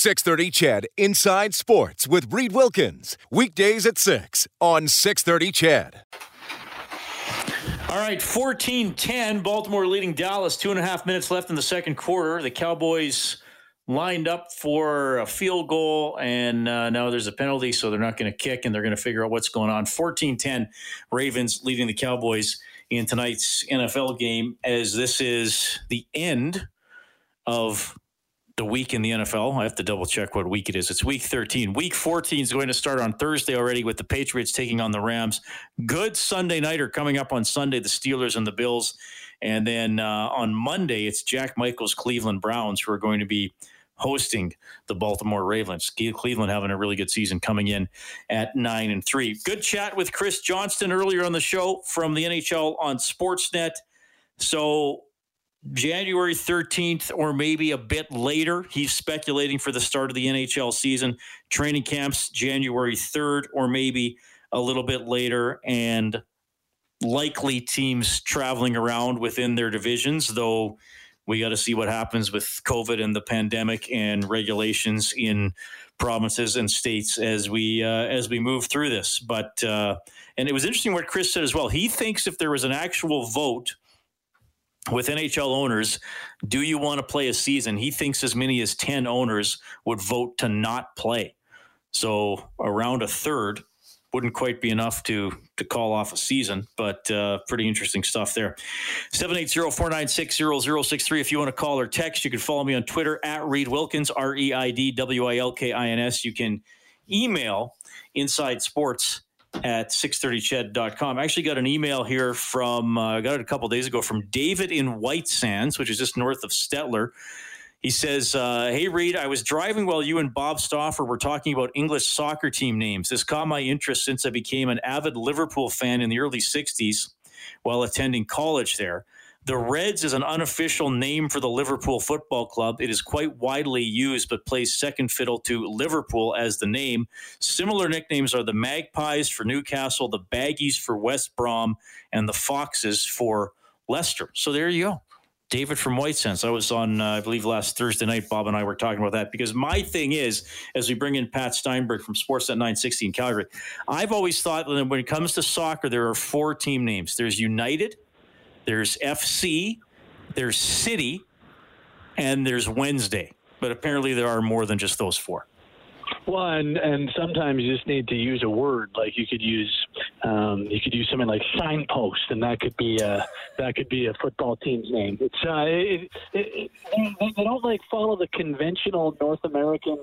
630 CHED Inside Sports with Reid Wilkins. Weekdays at 6 on 630 CHED. All right, 14 10. Baltimore leading Dallas. Two and a half minutes left in the second quarter. The Cowboys lined up for a field goal, and uh, now there's a penalty, so they're not going to kick, and they're going to figure out what's going on. 14 10. Ravens leading the Cowboys in tonight's NFL game, as this is the end of the week in the NFL. I have to double check what week it is. It's week 13. Week 14 is going to start on Thursday already with the Patriots taking on the Rams. Good Sunday nighter coming up on Sunday, the Steelers and the Bills. And then uh, on Monday, it's Jack Michaels' Cleveland Browns who are going to be hosting the Baltimore Ravens. Cleveland having a really good season coming in at 9 and 3. Good chat with Chris Johnston earlier on the show from the NHL on Sportsnet. So January 13th or maybe a bit later. He's speculating for the start of the NHL season. Training camps January 3rd or maybe a little bit later and likely teams traveling around within their divisions though we got to see what happens with COVID and the pandemic and regulations in provinces and states as we uh, as we move through this but uh, and it was interesting what Chris said as well he thinks if there was an actual vote with NHL owners, do you want to play a season? He thinks as many as 10 owners would vote to not play. So around a third wouldn't quite be enough to to call off a season, but uh, pretty interesting stuff there. 780-496-0063. If you want to call or text, you can follow me on Twitter at Reid Wilkins, R-E-I-D-W-I-L-K-I-N-S. You can email Inside Sports at 630ched.com. I actually got an email here from, uh, I got it a couple days ago from David in White Sands, which is just north of Stettler. He says, uh, Hey, Reid, I was driving while you and Bob Stauffer were talking about English soccer team names. This caught my interest since I became an avid Liverpool fan in the early 60s while attending college there. The Reds is an unofficial name for the Liverpool Football Club. It is quite widely used, but plays second fiddle to Liverpool as the name. Similar nicknames are the Magpies for Newcastle, the Baggies for West Brom, and the Foxes for Leicester. So there you go. David from White Sands. I was on, uh, I believe, last Thursday night. Bob and I were talking about that because my thing is, as we bring in Pat Steinberg from Sportsnet 960 in Calgary, I've always thought that when it comes to soccer, there are four team names. There's United, there's FC, there's City, and there's Wednesday. But apparently, there are more than just those four. Well, and and sometimes you just need to use a word like you could use um, you could use something like signpost, and that could be a that could be a football team's name. It's uh, it, it, it, they don't like follow the conventional North American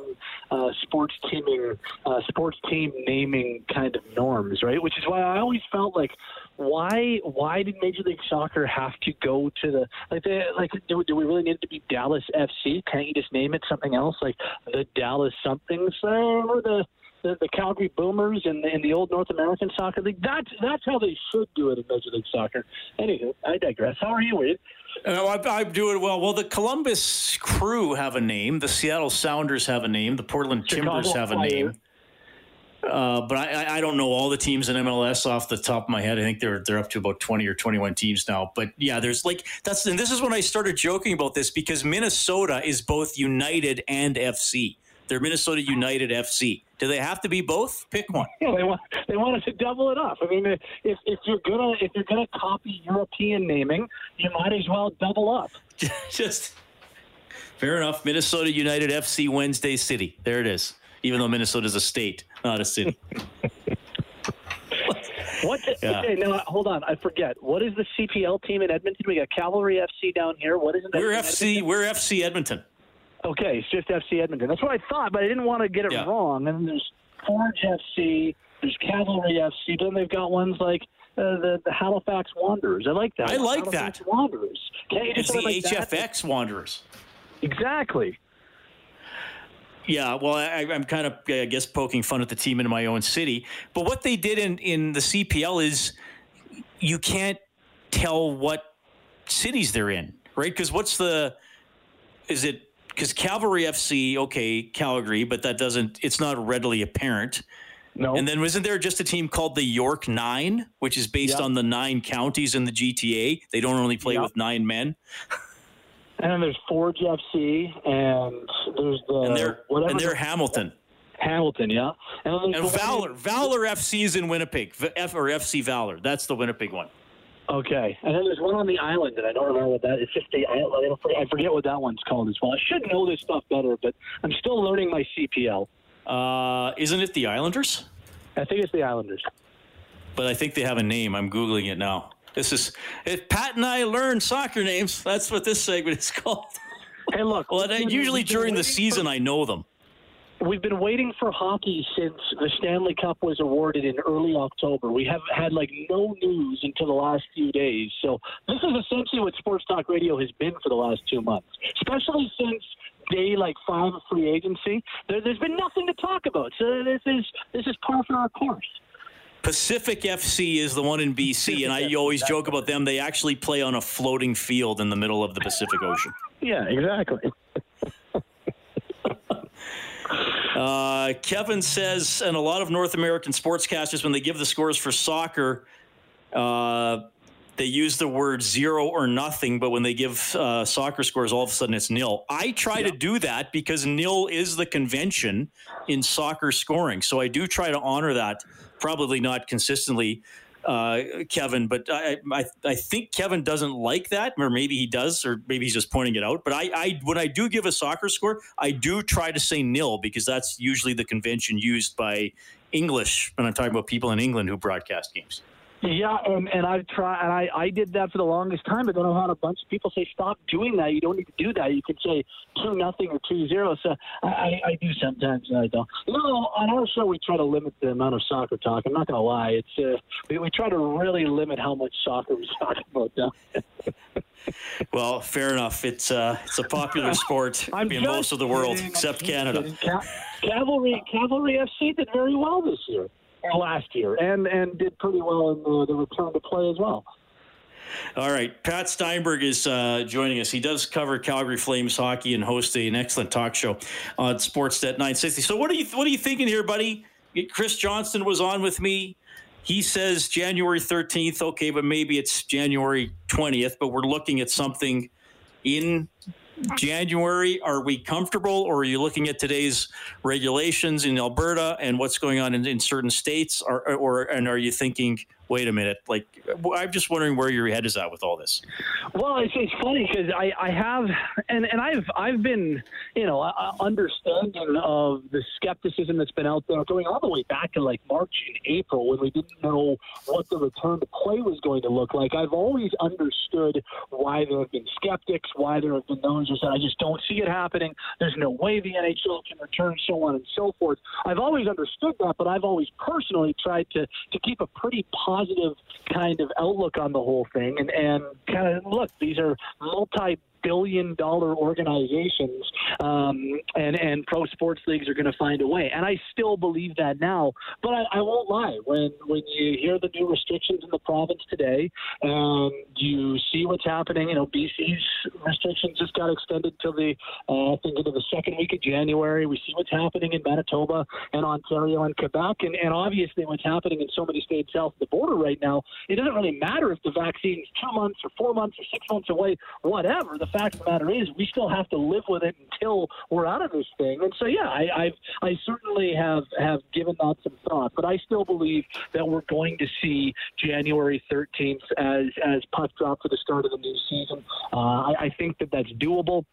uh, sports teaming uh, sports team naming kind of norms, right? Which is why I always felt like why why did Major League Soccer have to go to the like they, like do, do we really need to be Dallas FC? Can't you just name it something else like the Dallas somethings or the the, the Calgary Boomers in the, in the old North American Soccer League? That's that's how they should do it in Major League Soccer. Anywho, I digress. How are you, Wade? Uh, I, am doing well. Well, the Columbus Crew have a name. The Seattle Sounders have a name. The Portland Chicago Timbers have a name. Uh, but I, I don't know all the teams in MLS off the top of my head. I think they're they're up to about twenty or twenty one teams now. But yeah, there's like that's and this is when I started joking about this because Minnesota is both United and FC. They're Minnesota United FC. Do they have to be both? Pick one. Yeah, they want they wanted to double it up. I mean, uh, if if you're gonna if you're gonna copy European naming, you might as well double up. Just fair enough. Minnesota United FC Wednesday City. There it is. Even though Minnesota is a state not a city. What? Yeah. Okay, now hold on. I forget. What is the CPL team in Edmonton? We got Cavalry FC down here. What is it? We're FC. We're FC Edmonton. Okay, it's just FC Edmonton. That's what I thought, but I didn't want to get it yeah. wrong. And there's Forge FC. There's Cavalry FC. Then they've got ones like uh, the, the Halifax Wanderers. I like that. I like Halifax that. Wanderers. Can't you it's the like HFX that? Wanderers. Exactly. Yeah, well, I, am kind of, I guess, poking fun at the team in my own city. But what they did in, in the CPL is you can't tell what cities they're in, right? Because what's the, is it, because Cavalry FC, okay, Calgary, but that doesn't, it's not readily apparent. No. And then wasn't there just a team called the York Nine, which is based yep. on the nine counties in the GTA? They don't only play yep. with nine men. And then there's Forge FC, and there's the and they're whatever and they're the- Hamilton Hamilton, yeah. And, then and Valor. Valor FC is in Winnipeg. F or FC Valor. That's the Winnipeg one. Okay, and then there's one on the island, and I don't remember what that. It's just the island. I forget- what that one's called as well. I should know this stuff better, but I'm still learning my CPL. Uh, isn't it the Islanders? I think it's the Islanders. But I think they have a name. I'm googling it now. This is if Pat and I learn soccer names. That's what this segment is called. Hey, look. Well, usually during the season, I know them. We've been waiting for hockey since the Stanley Cup was awarded in early October. We have had like no news until the last few days. So this is essentially what Sports Talk Radio has been for the last two months, especially since day like five of free agency. There, there's been nothing to talk about. So this is this is par for our course. Pacific FC is the one in BC, and I always joke about them. They actually play on a floating field in the middle of the Pacific Ocean. Yeah, exactly. Uh, Kevin says, and a lot of North American sportscasters, when they give the scores for soccer, uh, they use the word zero or nothing, but when they give uh, soccer scores, all of a sudden it's nil. I try to do that because nil is the convention in soccer scoring. So I do try to honor that, probably not consistently. Uh, Kevin, but I, I I think Kevin doesn't like that, or maybe he does, or maybe he's just pointing it out. But I, I when I do give a soccer score, I do try to say nil because that's usually the convention used by English when I'm talking about people in England who broadcast games. Yeah, and, and I've tried, and I, I did that for the longest time, but then I had a bunch of people say, "Stop doing that. You don't need to do that. You could say two nothing or two zero. So I, I, I do sometimes, and I don't. Know, on our show we try to limit the amount of soccer talk. I'm not going to lie; it's uh, we, we try to really limit how much soccer we talk about. Now. Well, fair enough. It's uh, it's a popular sport in most of the world kidding. Except Canada. Ca- Cavalry Cavalry FC did very well this year, last year, and and did pretty well in the, the return to play as well. All right, Pat Steinberg is uh, joining us. He does cover Calgary Flames hockey and hosts an excellent talk show on Sportsnet 960. So, what are you what are you thinking here, buddy? Chris Johnston was on with me. He says January 13th. Okay, but maybe it's January 20th. But we're looking at something in January. Are we comfortable, or are you looking at today's regulations in Alberta and what's going on in, in certain states, or, or and are you thinking, wait a minute, like I'm just wondering where your head is at with all this. Well, it's, it's funny because I, I have, and, and I've I've been, you know, understanding of the skepticism that's been out there going all the way back to like March and April when we didn't know what the return to play was going to look like. I've always understood why there have been skeptics, why there have been those who said, I just don't see it happening. There's no way the NHL can return, so on and so forth. I've always understood that, but I've always personally tried to, to keep a pretty positive kind of outlook on the whole thing. And, and kind of look, these are multi billion dollar organizations um, and and pro sports leagues are going to find a way. And I still believe that now but I, I won't lie. When when you hear the new restrictions in the province today and you see what's happening. You know BC's restrictions just got extended till the uh, I think into the second week of January. We see what's happening in Manitoba and Ontario and Quebec and, and obviously what's happening in so many states south of the border right now. It doesn't really matter if the vaccine's two months or four months or six months away whatever. The fact of the matter is we still have to live with it until we're out of this thing. And so yeah I I've, I certainly have have given that some thought. But I still believe that we're going to see January 13th as as puck drop for the start of the new season. Uh, I, I think that that's doable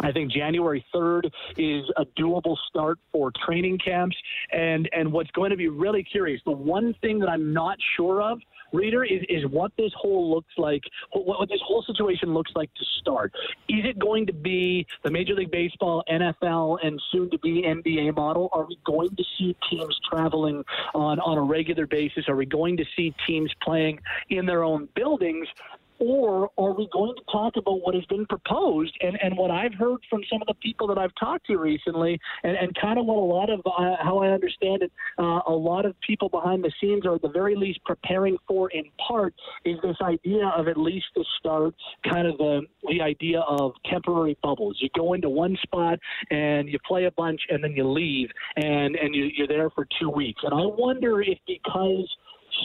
I think January 3rd is a doable start for training camps. And, and what's going to be really curious, the one thing that I'm not sure of, Reader, is, is what this whole looks like, what, what this whole situation looks like to start. Is it going to be the Major League Baseball, NFL, and soon to be NBA model? Are we going to see teams traveling on, on a regular basis? Are we going to see teams playing in their own buildings? Or are we going to talk about what has been proposed and, and what I've heard from some of the people that I've talked to recently and, and kind of what a lot of, uh, how I understand it, uh, a lot of people behind the scenes are at the very least preparing for in part is this idea of at least to start kind of the, the idea of temporary bubbles. You go into one spot and you play a bunch and then you leave and, and you, you're there for two weeks. And I wonder if because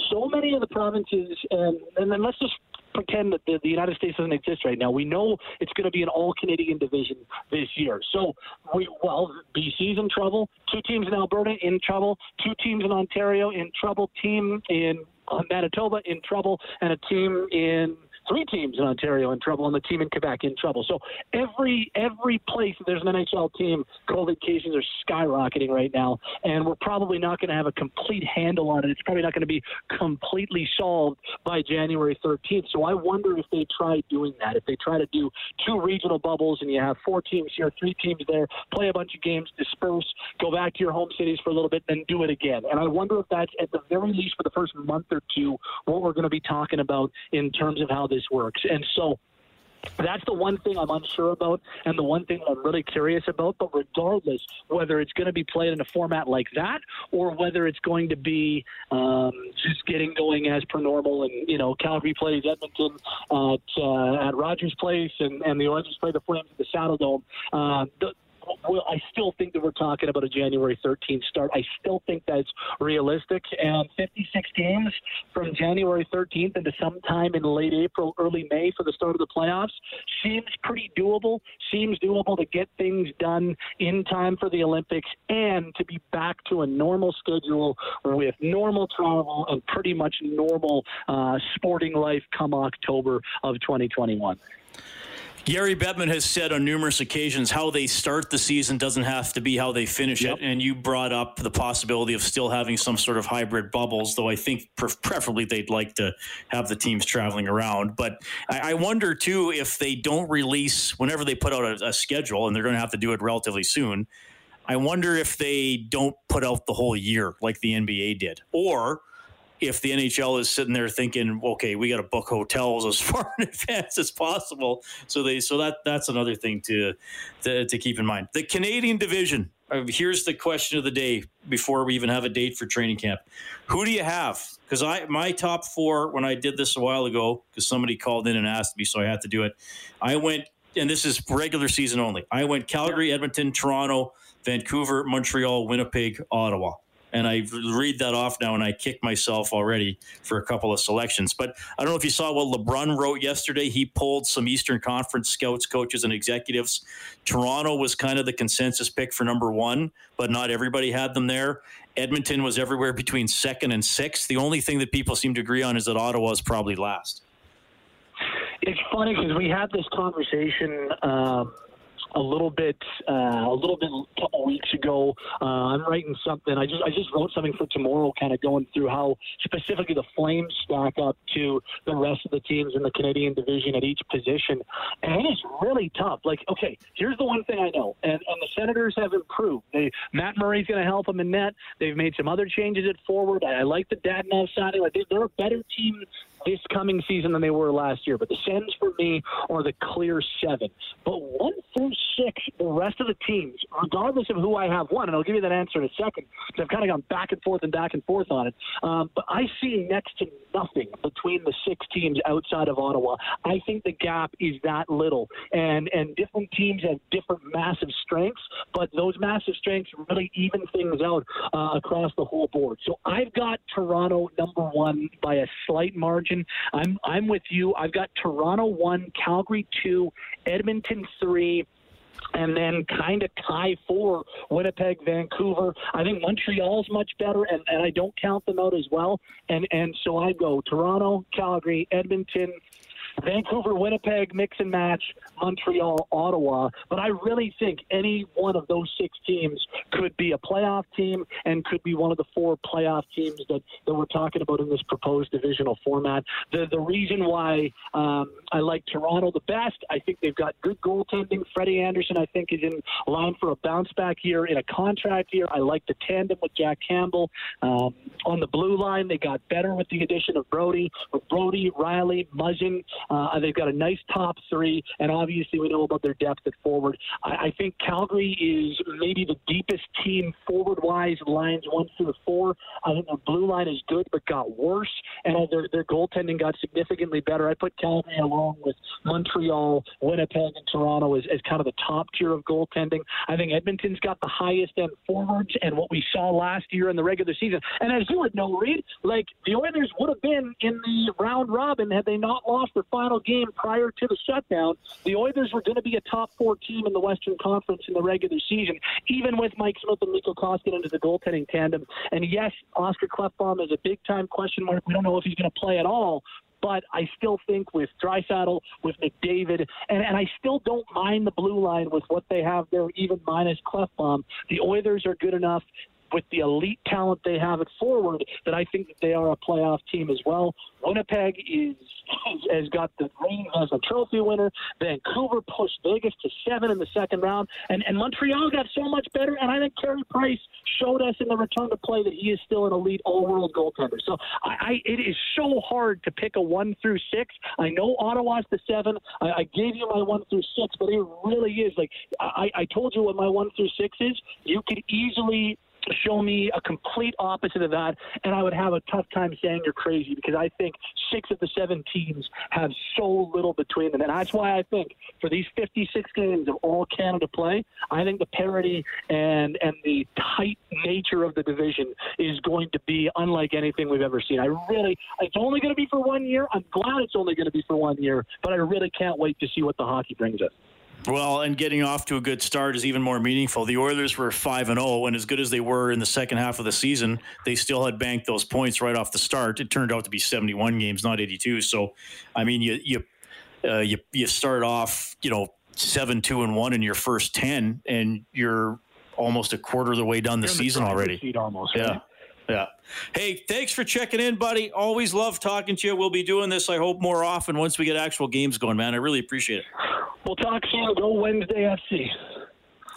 so many of the provinces, and, and then let's just pretend that the, the United States doesn't exist right now. We know it's going to be an all Canadian division this year. So, we, well, BC's in trouble. Two teams in Alberta in trouble. Two teams in Ontario in trouble. Team in Manitoba in trouble, and a team in three teams in Ontario in trouble and the team in Quebec in trouble. So every every place there's an NHL team, COVID cases are skyrocketing right now, and we're probably not going to have a complete handle on it. It's probably not going to be completely solved by January 13th. So I wonder if they try doing that. If they try to do two regional bubbles and you have four teams here, three teams there, play a bunch of games, disperse, go back to your home cities for a little bit, then do it again. And I wonder if that's at the very least for the first month or two what we're going to be talking about in terms of how this works. And so that's the one thing I'm unsure about, and the one thing I'm really curious about. But regardless, whether it's going to be played in a format like that, or whether it's going to be um, just getting going as per normal, and you know, Calgary plays Edmonton at, uh, at Rogers Place, and, and the Oilers play the Flames at the Saddledome. Uh, the, well, I still think that we're talking about a January 13th start. I still think that's realistic. And 56 games from January 13th into sometime in late April, early May for the start of the playoffs seems pretty doable. Seems doable to get things done in time for the Olympics and to be back to a normal schedule with normal travel and pretty much normal uh, sporting life come October of 2021. Gary Bettman has said on numerous occasions how they start the season doesn't have to be how they finish yep. it. And you brought up the possibility of still having some sort of hybrid bubbles, though I think preferably they'd like to have the teams traveling around. But I, I wonder, too, if they don't release, whenever they put out a, a schedule, and they're going to have to do it relatively soon, I wonder if they don't put out the whole year like the NBA did. Or if the NHL is sitting there thinking, okay, we got to book hotels as far in advance as possible. So they, so that that's another thing to to, to keep in mind. The Canadian division. Uh, here's the question of the day before we even have a date for training camp. Who do you have? Because I my top four when I did this a while ago, because somebody called in and asked me, so I had to do it. I went, and this is regular season only. I went Calgary, Edmonton, Toronto, Vancouver, Montreal, Winnipeg, Ottawa and I read that off now, and I kick myself already for a couple of selections. But I don't know if you saw what LeBrun wrote yesterday. He pulled some Eastern Conference scouts, coaches, and executives. Toronto was kind of the consensus pick for number one, but not everybody had them there. Edmonton was everywhere between second and sixth. The only thing that people seem to agree on is that Ottawa is probably last. It's funny because we had this conversation. Um, a little bit uh, a little bit a couple weeks ago. Uh, I'm writing something. I just I just wrote something for tomorrow, kind of going through how specifically the Flames stack up to the rest of the teams in the Canadian division at each position, and it is really tough. Like, okay, here's the one thing I know, and and the Senators have improved. They Matt Murray's going to help them in net. They've made some other changes at forward. I, I like the Dadonov signing. Like they, they're a better team this coming season than they were last year. But the Sens for me are the clear seven. But one through six, the rest of the teams, regardless of who I have won, and I'll give you that answer in a second because I've kind of gone back and forth and back and forth on it. Um, but I see next to nothing between the six teams outside of Ottawa. I think the gap is that little, and and different teams have different massive strengths, but those massive strengths really even things out uh, across the whole board. So I've got Toronto number one by a slight margin. I'm I'm with you. I've got Toronto one, Calgary two, Edmonton three and then kind of tie for Winnipeg, Vancouver. I think Montreal's much better, and, and I don't count them out as well. And and so I go Toronto, Calgary, Edmonton, Vancouver, Winnipeg, mix and match, Montreal, Ottawa. But I really think any one of those six teams could be a playoff team and could be one of the four playoff teams that, that we're talking about in this proposed divisional format. The the reason why um, I like Toronto the best, I think they've got good goaltending. Freddie Andersen, I think, is in line for a bounce back year in a contract year. I like the tandem with Jack Campbell. Um, on the blue line, they got better with the addition of Brodie, With Brodie, Rielly, Muzzin, Uh, they've got a nice top three, and obviously we know about their depth at forward. I, I think Calgary is maybe the deepest team forward wise, lines one through four. I think the blue line is good, but got worse, and their, their goaltending got significantly better. I put Calgary along with Montreal, Winnipeg, and Toronto as, as kind of the top tier of goaltending. I think Edmonton's got the highest end forwards, and what we saw last year in the regular season. And as you would know, Reid, like the Oilers would have been in the round robin had they not lost their final game prior to the shutdown. The Oilers were going to be a top four team in the Western Conference in the regular season, even with Mike Smith and Mikko Koskinen as the goaltending tandem. And yes, Oscar Klefbom is a big time question mark. We don't know if he's going to play at all, but I still think with Draisaitl, with McDavid, and, and I still don't mind the blue line with what they have there, even minus Klefbom. The Oilers are good enough with the elite talent they have at forward that I think that they are a playoff team as well. Winnipeg is has got the ring as a trophy winner. Vancouver pushed Vegas to seven in the second round, and and Montreal got so much better. And I think Carey Price showed us in the return to play that he is still an elite all-world goaltender. So I, I it is so hard to pick a one through six. I know Ottawa's the seven. I, I gave you my one through six, but it really is like I, I told you what my one through six is. You could easily show me a complete opposite of that, and I would have a tough time saying you're crazy because I think six of the seven teams have so little between them. And that's why I think for these 56 games of all Canada play, I think the parity and, and the tight nature of the division is going to be unlike anything we've ever seen. I really, it's only going to be for one year. I'm glad it's only going to be for one year, but I really can't wait to see what the hockey brings us. Well, and getting off to a good start is even more meaningful. The Oilers were 5 and 0 and as good as they were in the second half of the season, they still had banked those points right off the start. It turned out to be 71 games, not 82. So, I mean, you you uh, you you start off, you know, 7 2 and 1 in your first 10 and you're almost a quarter of the way down the season already. Almost, yeah. Right? Yeah. Hey, thanks for checking in, buddy. Always love talking to you. We'll be doing this, I hope, more often once we get actual games going, man. I really appreciate it. We'll talk soon. Go Wednesday FC.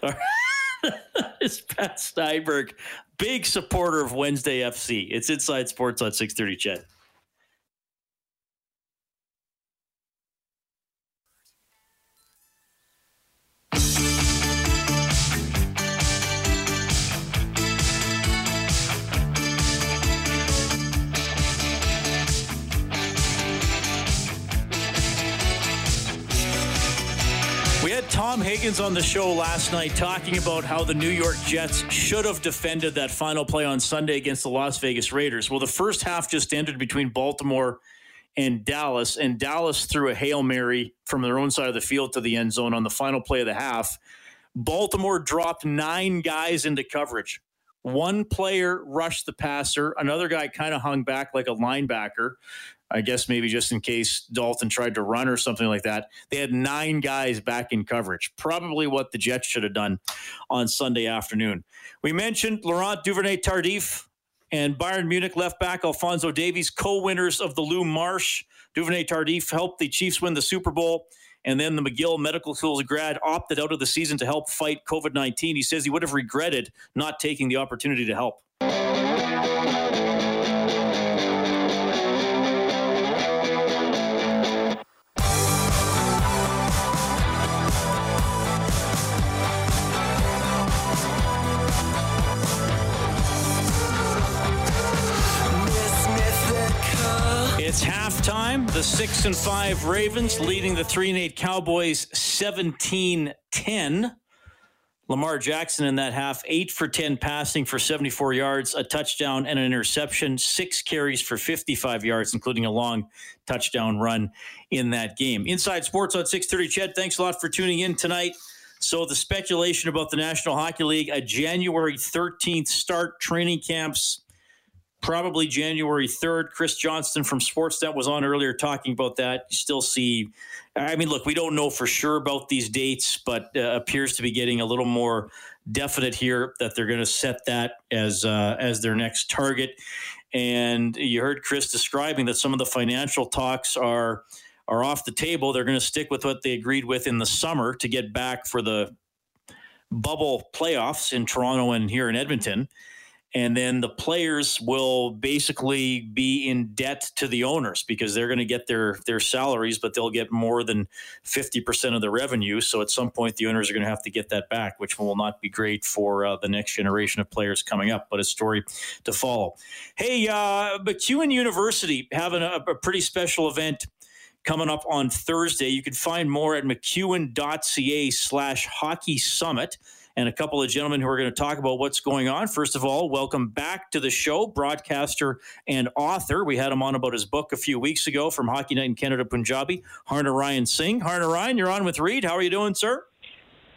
it's Pat Steinberg, big supporter of Wednesday FC. It's Inside Sports on 630 CHED. Tom Higgins on the show last night talking about how the New York Jets should have defended that final play on Sunday against the Las Vegas Raiders. Well, the first half just ended between Baltimore and Dallas, and Dallas threw a Hail Mary from their own side of the field to the end zone on the final play of the half. Baltimore dropped nine guys into coverage. One player rushed the passer, another guy kind of hung back like a linebacker. I guess maybe just in case Dalton tried to run or something like that. They had nine guys back in coverage, probably what the Jets should have done on Sunday afternoon. We mentioned Laurent Duvernay Tardif and Bayern Munich left back Alfonso Davies, co winners of the Lou Marsh. Duvernay Tardif helped the Chiefs win the Super Bowl. And then the McGill Medical Schools grad opted out of the season to help fight COVID 19. He says he would have regretted not taking the opportunity to help. It's halftime. The six and five Ravens leading the three and eight Cowboys 17 10. Lamar Jackson in that half, eight for 10 passing for 74 yards, a touchdown and an interception, six carries for 55 yards, including a long touchdown run in that game. Inside Sports on 630. CHED, thanks a lot for tuning in tonight. So, the speculation about the National Hockey League, a January 13th start, training camps probably January 3rd. Chris Johnston from Sportsnet was on earlier talking about that. You still see, I mean, look, we don't know for sure about these dates, but uh, appears to be getting a little more definite here that they're going to set that as uh, as their next target. And you heard Chris describing that some of the financial talks are are off the table. They're going to stick with what they agreed with in the summer to get back for the bubble playoffs in Toronto and here in Edmonton and then the players will basically be in debt to the owners because they're going to get their their salaries, but they'll get more than fifty percent of the revenue. So at some point, the owners are going to have to get that back, which will not be great for uh, the next generation of players coming up. But a story to follow. Hey, uh, MacEwan University having a, a pretty special event coming up on Thursday. You can find more at macewan.ca slash hockey summit and a couple of gentlemen who are going to talk about what's going on. First of all, welcome back to the show, broadcaster and author. We had him on about his book a few weeks ago from Hockey Night in Canada Punjabi, Harnarayan Singh. Harnarayan, you're on with Reid. How are you doing, sir?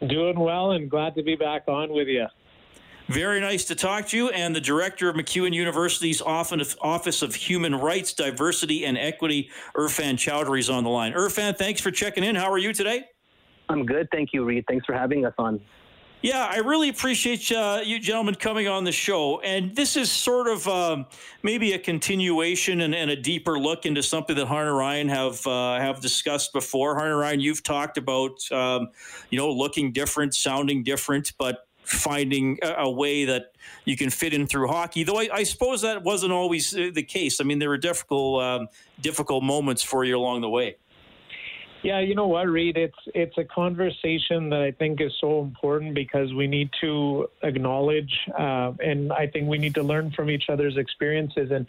Doing well and glad to be back on with you. Very nice to talk to you. And the director of MacEwan University's Office of Human Rights, Diversity, and Equity, Irfan Chaudhry, is on the line. Irfan, thanks for checking in. How are you today? I'm good. Thank you, Reid. Thanks for having us on. Yeah, I really appreciate uh, you gentlemen coming on the show. And this is sort of um, maybe a continuation and, and, a deeper look into something that Harnarayan have uh, have discussed before. Harnarayan, you've talked about um, you know looking different, sounding different, but finding a, a, way that you can fit in through hockey. Though I, I suppose that wasn't always uh, the case. I mean, there were difficult um, difficult moments for you along the way. Yeah, you know what, Reid? It's it's a conversation that I think is so important because we need to acknowledge, uh, and I think we need to learn from each other's experiences. And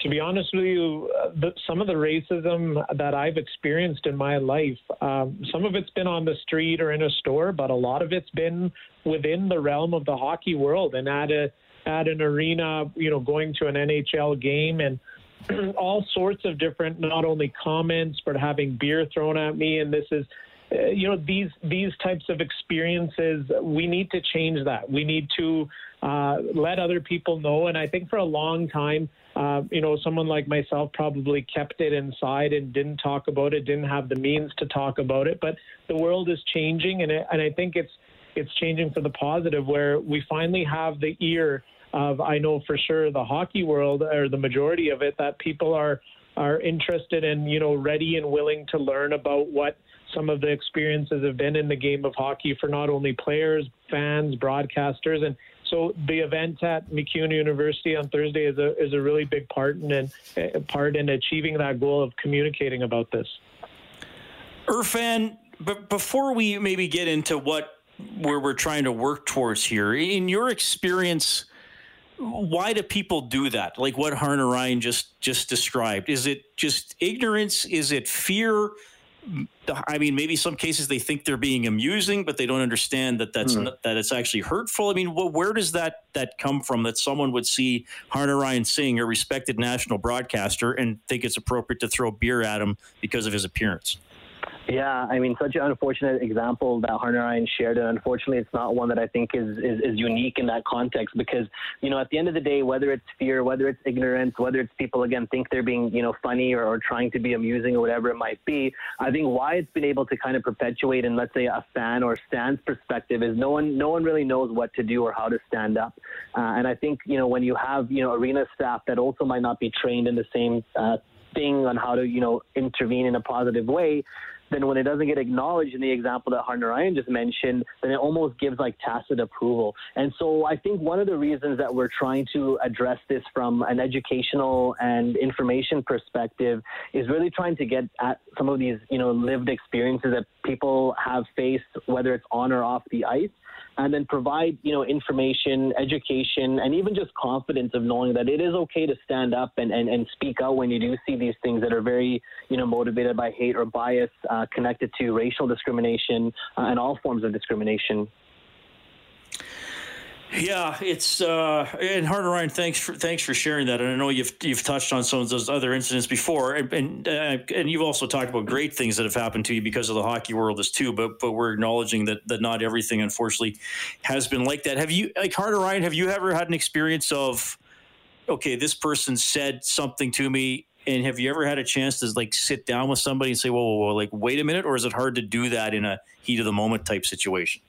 to be honest with you, uh, the, some of the racism that I've experienced in my life, um, some of it's been on the street or in a store, but a lot of it's been within the realm of the hockey world and at a at an arena, you know, going to an NHL game and all sorts of different, not only comments, but having beer thrown at me. And this is, uh, you know, these these types of experiences. We need to change that. We need to uh, let other people know. And I think for a long time, uh, you know, someone like myself probably kept it inside and didn't talk about it, didn't have the means to talk about it. But the world is changing, and it, and I think it's it's changing for the positive, where we finally have the ear of I know for sure the hockey world or the majority of it that people are are interested and you know ready and willing to learn about what some of the experiences have been in the game of hockey for not only players, fans, broadcasters, and so the event at MacEwan University on Thursday is a is a really big part in part in achieving that goal of communicating about this. Irfan, but before we maybe get into what where we're trying to work towards here, in your experience why do people do that? Like what Harnarayan just just described. Is it just ignorance? Is it fear? I mean, maybe some cases they think they're being amusing, but they don't understand that that's mm. not, that it's actually hurtful. I mean, well, where does that that come from? That someone would see Harnarayan Singh, a respected national broadcaster, and think it's appropriate to throw beer at him because of his appearance? Yeah, I mean, such an unfortunate example that Harnarayan shared, and unfortunately, it's not one that I think is, is, is unique in that context because, you know, at the end of the day, whether it's fear, whether it's ignorance, whether it's people, again, think they're being, you know, funny or, or trying to be amusing or whatever it might be, I think why it's been able to kind of perpetuate in, let's say, a fan or stands perspective is no one, no one really knows what to do or how to stand up. Uh, and I think, you know, when you have, you know, arena staff that also might not be trained in the same uh, thing on how to, you know, intervene in a positive way, then when it doesn't get acknowledged in the example that Harnarayan just mentioned, then it almost gives like tacit approval. And so I think one of the reasons that we're trying to address this from an educational and information perspective is really trying to get at some of these, you know, lived experiences that people have faced, whether it's on or off the ice and then provide you know information education and even just confidence of knowing that it is okay to stand up and, and, and speak out when you do see these things that are very you know motivated by hate or bias uh, connected to racial discrimination uh, and all forms of discrimination yeah, it's uh, and Harnarayan. Thanks for thanks for sharing that. And I know you've you've touched on some of those other incidents before, and and, uh, and you've also talked about great things that have happened to you because of the hockey world as too. But but we're acknowledging that that not everything, unfortunately, has been like that. Have you like Harnarayan? Have you ever had an experience of okay, this person said something to me, and have you ever had a chance to like sit down with somebody and say, whoa, whoa, whoa like wait a minute, or is it hard to do that in a heat of the moment type situation?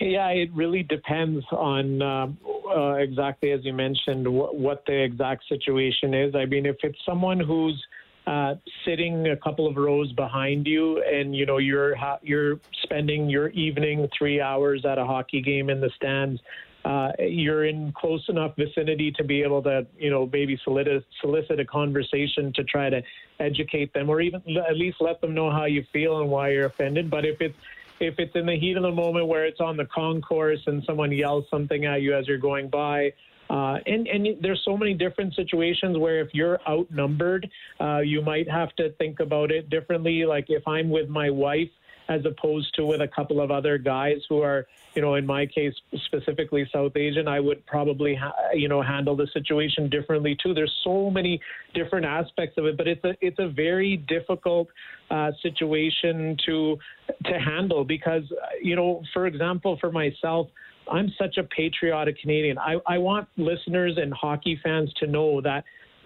Yeah, it really depends on uh, uh, exactly as you mentioned wh- what the exact situation is. I mean, if it's someone who's uh, sitting a couple of rows behind you, and you know you're ha- you're spending your evening three hours at a hockey game in the stands. uh, you're in close enough vicinity to be able to, you know, maybe solicit, solicit a conversation to try to educate them or even at least let them know how you feel and why you're offended. But if it's if it's in the heat of the moment where it's on the concourse and someone yells something at you as you're going by, uh, and and there's so many different situations where if you're outnumbered, uh, you might have to think about it differently. Like if I'm with my wife as opposed to with a couple of other guys who are, you know, in my case specifically South Asian, I would probably, ha- you know, handle the situation differently too. There's so many different aspects of it, but it's a it's a very difficult uh, situation to to handle because, you know, for example, for myself. I'm such a patriotic Canadian. I, I want listeners and hockey fans to know that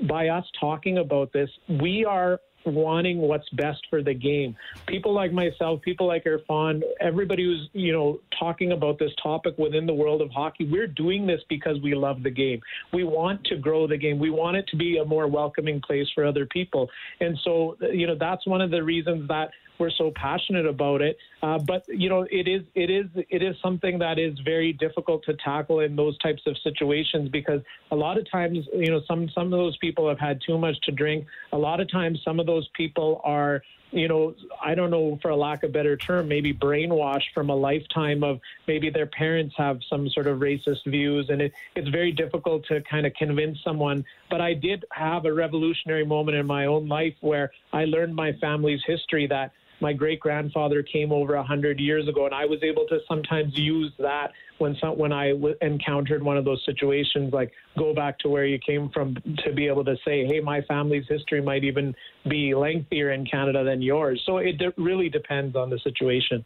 by us talking about this, we are wanting what's best for the game. People like myself, people like Irfan, everybody who's, you know, talking about this topic within the world of hockey, we're doing this because we love the game. We want to grow the game. We want it to be a more welcoming place for other people. And so, you know, that's one of the reasons that we're so passionate about it. Uh, but you know, it is it is it is something that is very difficult to tackle in those types of situations because a lot of times, you know, some some of those people have had too much to drink. A lot of times, some of those people are you know, I don't know, for a lack of better term, maybe brainwashed from a lifetime of maybe their parents have some sort of racist views, and it, it's very difficult to kind of convince someone. But I did have a revolutionary moment in my own life where I learned my family's history that my great grandfather came over a hundred years ago, and I was able to sometimes use that when some, when I w- encountered one of those situations, like go back to where you came from, to be able to say, hey, my family's history might even be lengthier in Canada than yours. So it de- really depends on the situation.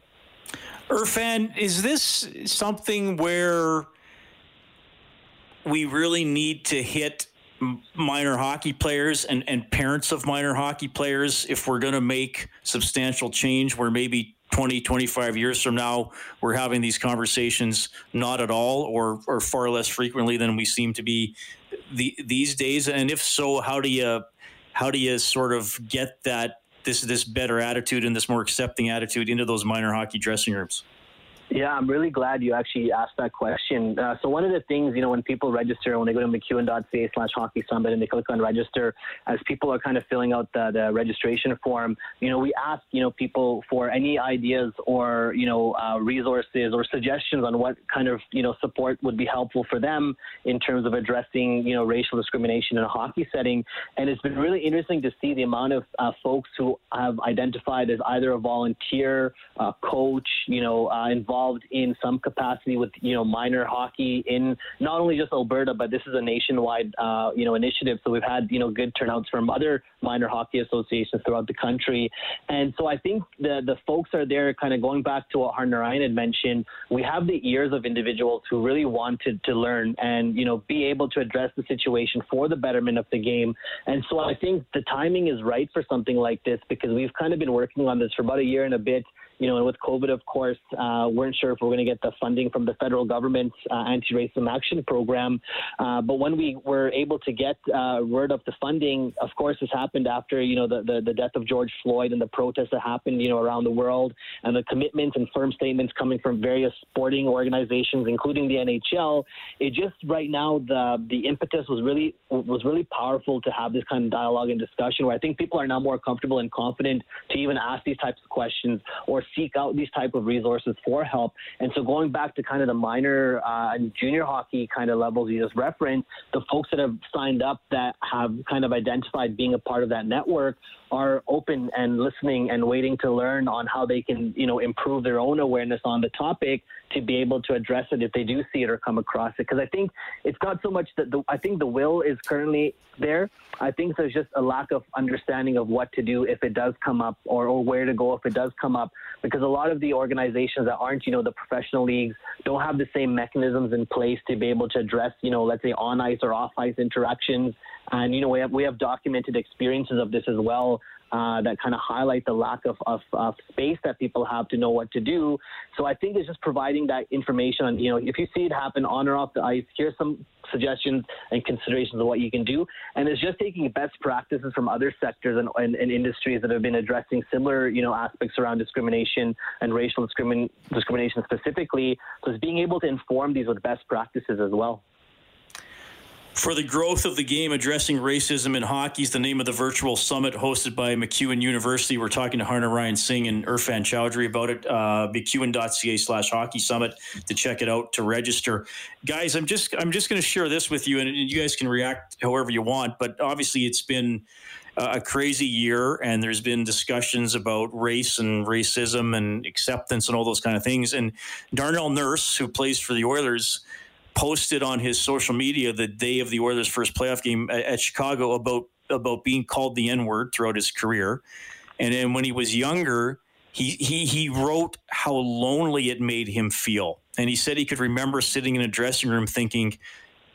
Irfan, is this something where we really need to hit minor hockey players and, and parents of minor hockey players if we're going to make substantial change where maybe 20 25 years from now we're having these conversations not at all or or far less frequently than we seem to be the, these days? And if so how do you how do you sort of get that this this better attitude and this more accepting attitude into those minor hockey dressing rooms yeah, I'm really glad you actually asked that question. Uh, so one of the things, you know, when people register, when they go to macewan.ca slash hockey summit and they click on register, as people are kind of filling out the, the registration form, you know, we ask, you know, people for any ideas or, you know, uh, resources or suggestions on what kind of, you know, support would be helpful for them in terms of addressing, you know, racial discrimination in a hockey setting. And it's been really interesting to see the amount of uh, folks who have identified as either a volunteer, coach, you know, uh, involved involved in some capacity with you know minor hockey in not only just Alberta, but this is a nationwide uh, you know initiative. So we've had you know good turnouts from other minor hockey associations throughout the country, and so I think the the folks are there, kind of going back to what Harnarayan had mentioned. We have the ears of individuals who really wanted to learn and you know be able to address the situation for the betterment of the game. And so I think the timing is right for something like this because we've kind of been working on this for about a year and a bit you know, and with COVID, of course, uh, weren't sure if we're going to get the funding from the federal government's uh, anti-racism action program. Uh, but when we were able to get uh, word of the funding, of course, this happened after you know the, the, the death of George Floyd and the protests that happened you know around the world, and the commitments and firm statements coming from various sporting organizations, including the NHL. It just right now the the impetus was really was really powerful to have this kind of dialogue and discussion where I think people are now more comfortable and confident to even ask these types of questions or seek out these type of resources for help. And so going back to kind of the minor uh, and junior hockey kind of levels you just referenced, the folks that have signed up that have kind of identified being a part of that network are open and listening and waiting to learn on how they can, you know, improve their own awareness on the topic to be able to address it if they do see it or come across it. Because I think it's not so much that the, I think the will is currently there. I think there's just a lack of understanding of what to do if it does come up or, or where to go if it does come up. Because a lot of the organizations that aren't, you know, the professional leagues don't have the same mechanisms in place to be able to address, you know, let's say on ice or off ice interactions. And, you know, we have, we have documented experiences of this as well uh, that kind of highlight the lack of, of, of, space that people have to know what to do. So I think it's just providing that information on, you know, if you see it happen on or off the ice, here's some suggestions and considerations of what you can do. And it's just taking best practices from other sectors and, and, and industries that have been addressing similar, you know, aspects around discrimination and racial discrimin- discrimination specifically. So it's being able to inform these with best practices as well. For the growth of the game, addressing racism in hockey is the name of the virtual summit hosted by MacEwan University. We're talking to Harnarayan Singh and Irfan Chaudhry about it. Uh, MacEwan.ca slash hockey summit to check it out to register. Guys, I'm just I'm just going to share this with you, and you guys can react however you want. But obviously, it's been a crazy year, and there's been discussions about race and racism and acceptance and all those kind of things. And Darnell Nurse, who plays for the Oilers posted on his social media the day of the Oilers' first playoff game at, Chicago about about being called the N word throughout his career, and then when he was younger, he he he wrote how lonely it made him feel, and he said he could remember sitting in a dressing room thinking,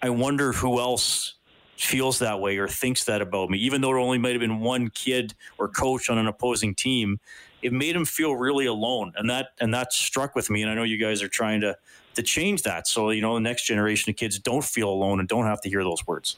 "I wonder who else." feels that way or thinks that about me. Even though it only might have been one kid or coach on an opposing team it made him feel really alone. And that and that struck with me. And i know you guys are trying to to change that so you know the next generation of kids don't feel alone and don't have to hear those words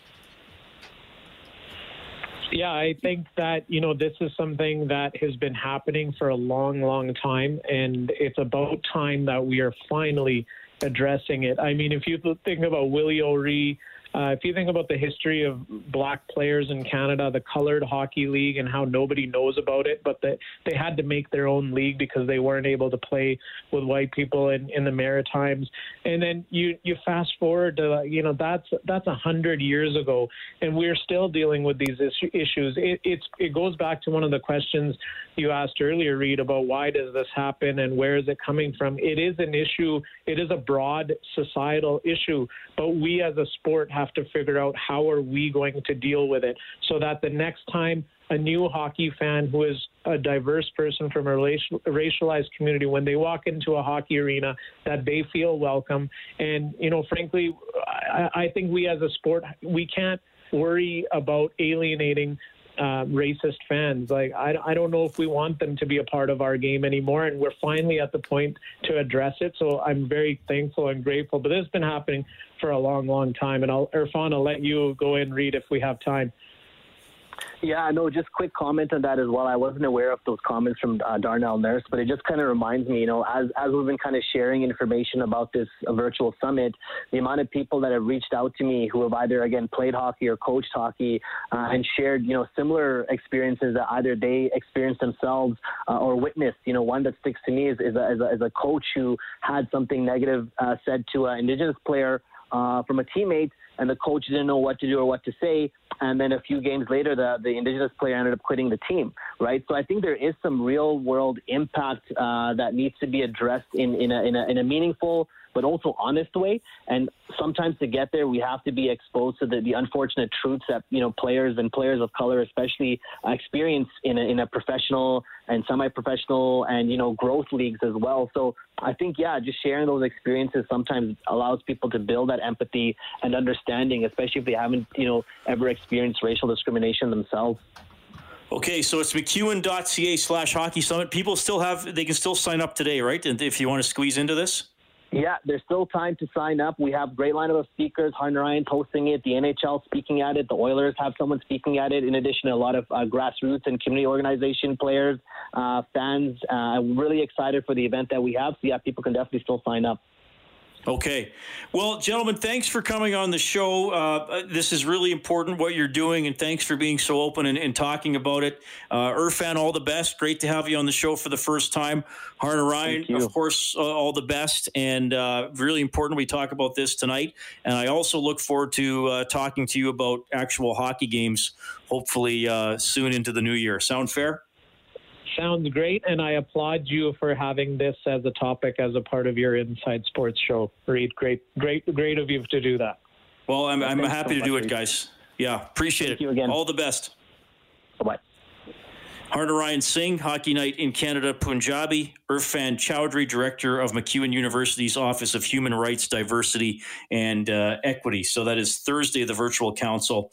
yeah, I think that, you know, this is something that has been happening for a long, long time. And it's about time that we are finally addressing it. I mean, if you think about Willie O'Ree, uh, if you think about the history of black players in Canada, the colored hockey league, and how nobody knows about it, but that they had to make their own league because they weren't able to play with white people in, in the Maritimes. And then you you fast forward to you know that's that's a hundred years ago, and we're still dealing with these issues. It, it's it goes back to one of the questions you asked earlier, Reid, about why does this happen and where is it coming from. It is an issue. It is a broad societal issue, but we as a sport have have to figure out how are we going to deal with it so that the next time a new hockey fan who is a diverse person from a racialized community when they walk into a hockey arena that they feel welcome. And you know frankly I, I think we as a sport we can't worry about alienating uh, racist fans. Like, I, I don't know if we want them to be a part of our game anymore. And we're finally at the point to address it. So I'm very thankful and grateful. But this has been happening for a long, long time. And I'll, Irfan, I'll let you go and read if we have time. Yeah, no, just quick comment on that as well. I wasn't aware of those comments from uh, Darnell Nurse, but it just kind of reminds me, you know, as, as we've been kind of sharing information about this uh, virtual summit, the amount of people that have reached out to me who have either, again, played hockey or coached hockey uh, and shared, you know, similar experiences that either they experienced themselves uh, or witnessed. You know, one that sticks to me is, is, a, is, a, is a coach who had something negative uh, said to an Indigenous player uh, from a teammate and the coach didn't know what to do or what to say. And then a few games later, the, the indigenous player ended up quitting the team, right? So I think there is some real world impact uh, that needs to be addressed in, in, a, in, a, in a meaningful but also honest way. And sometimes to get there, we have to be exposed to the, the unfortunate truths that you know players and players of color, especially, uh, experience in a, in a professional and semi-professional and you know growth leagues as well. So I think yeah, just sharing those experiences sometimes allows people to build that empathy and understanding, especially if they haven't you know ever experienced racial discrimination themselves. Okay, so it's macewan.ca slash hockey summit. People still have, they can still sign up today, right? And if you want to squeeze into this? Yeah, there's still time to sign up. We have great lineup of speakers. Harnarayan hosting it, the NHL speaking at it, the Oilers have someone speaking at it. In addition, a lot of uh, grassroots and community organization players, uh, fans. Uh, I'm really excited for the event that we have. So yeah, people can definitely still sign up. Okay. Well, gentlemen, thanks for coming on the show. Uh, this is really important what you're doing, and thanks for being so open and, and talking about it. Uh, Irfan, all the best. Great to have you on the show for the first time. Harnarayan, of course, uh, all the best. And uh, really important we talk about this tonight. And I also look forward to uh, talking to you about actual hockey games, hopefully uh, soon into the new year. Sound fair? Sounds great, and I applaud you for having this as a topic as a part of your Inside Sports show. Reid, great, great, great of you to do that. Well, I'm, I'm happy so to do it, guys. Yeah, appreciate Thank it. You again. All the best. Bye bye. Harnarayan Singh, Hockey Night in Canada, Punjabi. Irfan Chaudhry, Director of MacEwan University's Office of Human Rights, Diversity, and uh, Equity. So that is Thursday, the virtual council.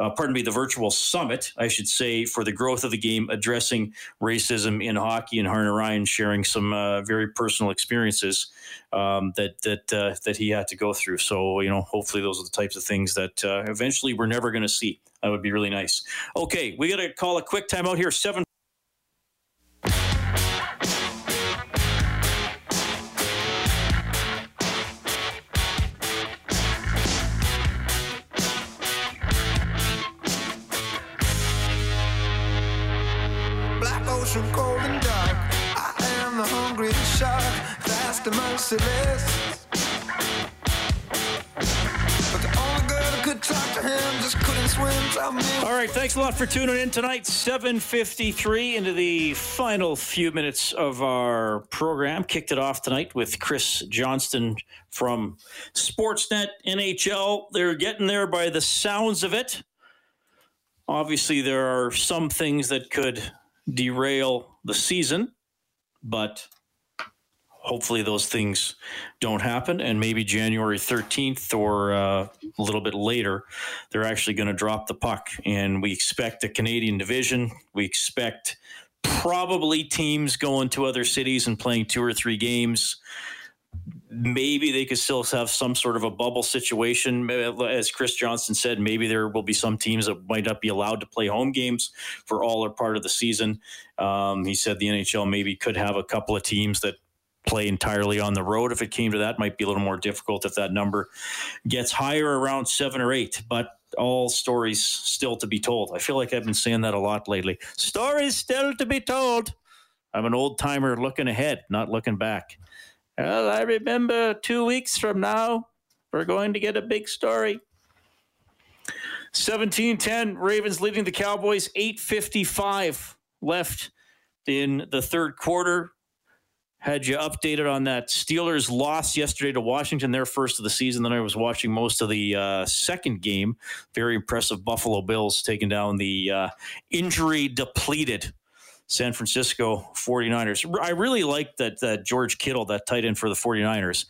Uh, pardon me, the virtual summit, I should say, for the growth of the game, addressing racism in hockey, and Harnarayan sharing some uh, very personal experiences um, that that uh, that he had to go through. So you know, hopefully, those are the types of things that uh, eventually we're never going to see. That would be really nice. Okay, we got to call a quick timeout here. Seven. Merciless. All right, thanks a lot for tuning in tonight. 7:53 into the final few minutes of our program. Kicked it off tonight with Chris Johnston from Sportsnet NHL. They're getting there by the sounds of it. Obviously, there are some things that could derail the season, but hopefully those things don't happen and maybe january 13th or uh, a little bit later they're actually going to drop the puck. And we expect a canadian division we expect probably teams going to other cities and playing two or three games maybe they could still have some sort of a bubble situation. As Chris Johnston said, maybe there will be some teams that might not be allowed to play home games for all or part of the season. Um, he said the NHL maybe could have a couple of teams that play entirely on the road. If it came to that, might be a little more difficult if that number gets higher around seven or eight. But all stories still to be told. I feel like I've been saying that a lot lately. Stories still to be told. I'm an old timer looking ahead, not looking back. Well, I remember two weeks from now, we're going to get a big story. 17-10, Ravens leading the Cowboys, 855 left in the third quarter had you updated on that Steelers loss yesterday to Washington, their first of the season. Then I was watching most of the uh, second game. Very impressive Buffalo Bills taking down the uh, injury depleted San Francisco 49ers. I really like that, that George Kittle, that tight end for the 49ers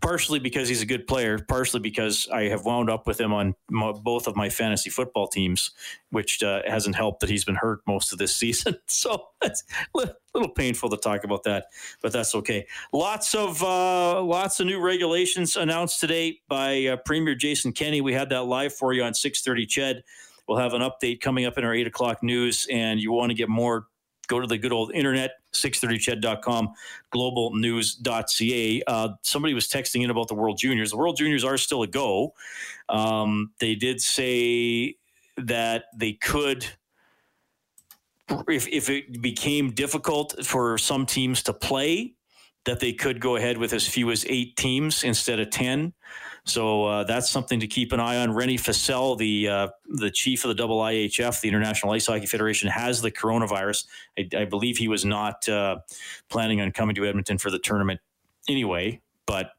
partially because he's a good player, partially because I have wound up with him on both of my fantasy football teams, which uh, hasn't helped that he's been hurt most of this season. So it's a little painful to talk about that, but that's okay. Lots of uh, lots of new regulations announced today by uh, Premier Jason Kenney. We had that live for you on six thirty. Ched. We'll have an update coming up in our eight o'clock news, and you want to get more go to the good old internet, 630ched.com, globalnews.ca. Uh, somebody was texting in about the World Juniors. The World Juniors are still a go. Um, they did say that they could, if, if it became difficult for some teams to play, that they could go ahead with as few as eight teams instead of 10. So uh, that's something to keep an eye on. René Fasel, the uh, the chief of the IHF, the International Ice Hockey Federation, has the coronavirus. I, I believe he was not uh, planning on coming to Edmonton for the tournament anyway, but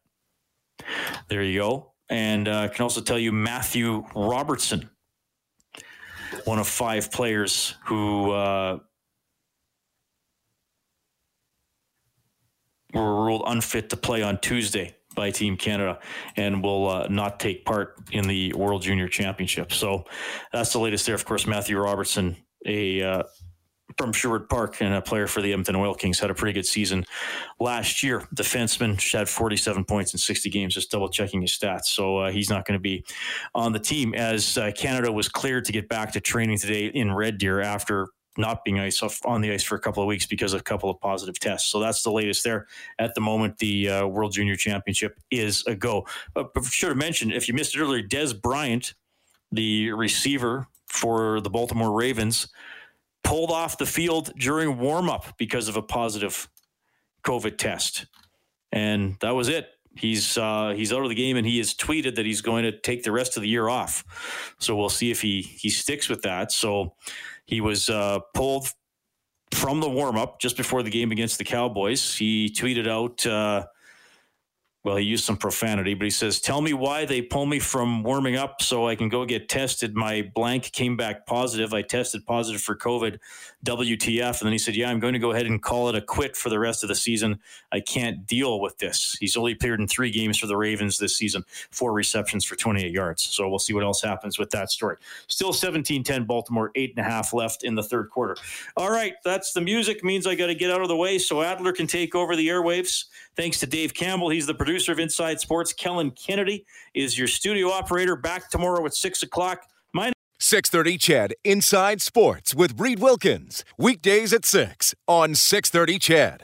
there you go. And uh, I can also tell you Matthew Robertson, one of five players who uh, were ruled unfit to play on Tuesday by Team Canada and will uh, not take part in the World Junior Championship. So that's the latest there. Of course, Matthew Robertson, a uh, from Sherwood Park and a player for the Edmonton Oil Kings, had a pretty good season last year. Defenseman had 47 points in 60 games, just double checking his stats. So uh, he's not going to be on the team as uh, Canada was cleared to get back to training today in Red Deer after not being ice off on the ice for a couple of weeks because of a couple of positive tests. So that's the latest there. At the moment, the uh, World Junior Championship is a go. But should have mentioned if you missed it earlier, Dez Bryant, the receiver for the Baltimore Ravens, pulled off the field during warm up because of a positive COVID test, and that was it. He's uh, he's out of the game, and he has tweeted that he's going to take the rest of the year off. So we'll see if he he sticks with that. So he was uh, pulled from the warm up just before the game against the Cowboys. He tweeted out uh, well, he used some profanity, but he says, Tell me why they pull me from warming up so I can go get tested. My blank came back positive. I tested positive for COVID, WTF. And then he said, Yeah, I'm going to go ahead and call it a quit for the rest of the season. I can't deal with this. He's only appeared in three games for the Ravens this season, four receptions for 28 yards. So we'll see what else happens with that story. Still 17 10 Baltimore, eight and a half left in the third quarter. All right, that's the music, means I got to get out of the way so Adler can take over the airwaves. Thanks to Dave Campbell. He's the producer of Inside Sports. Kellen Kennedy is your studio operator. Back tomorrow at 6 o'clock. My 630 CHED Inside Sports with Reid Wilkins. Weekdays at 6 on 630 CHED.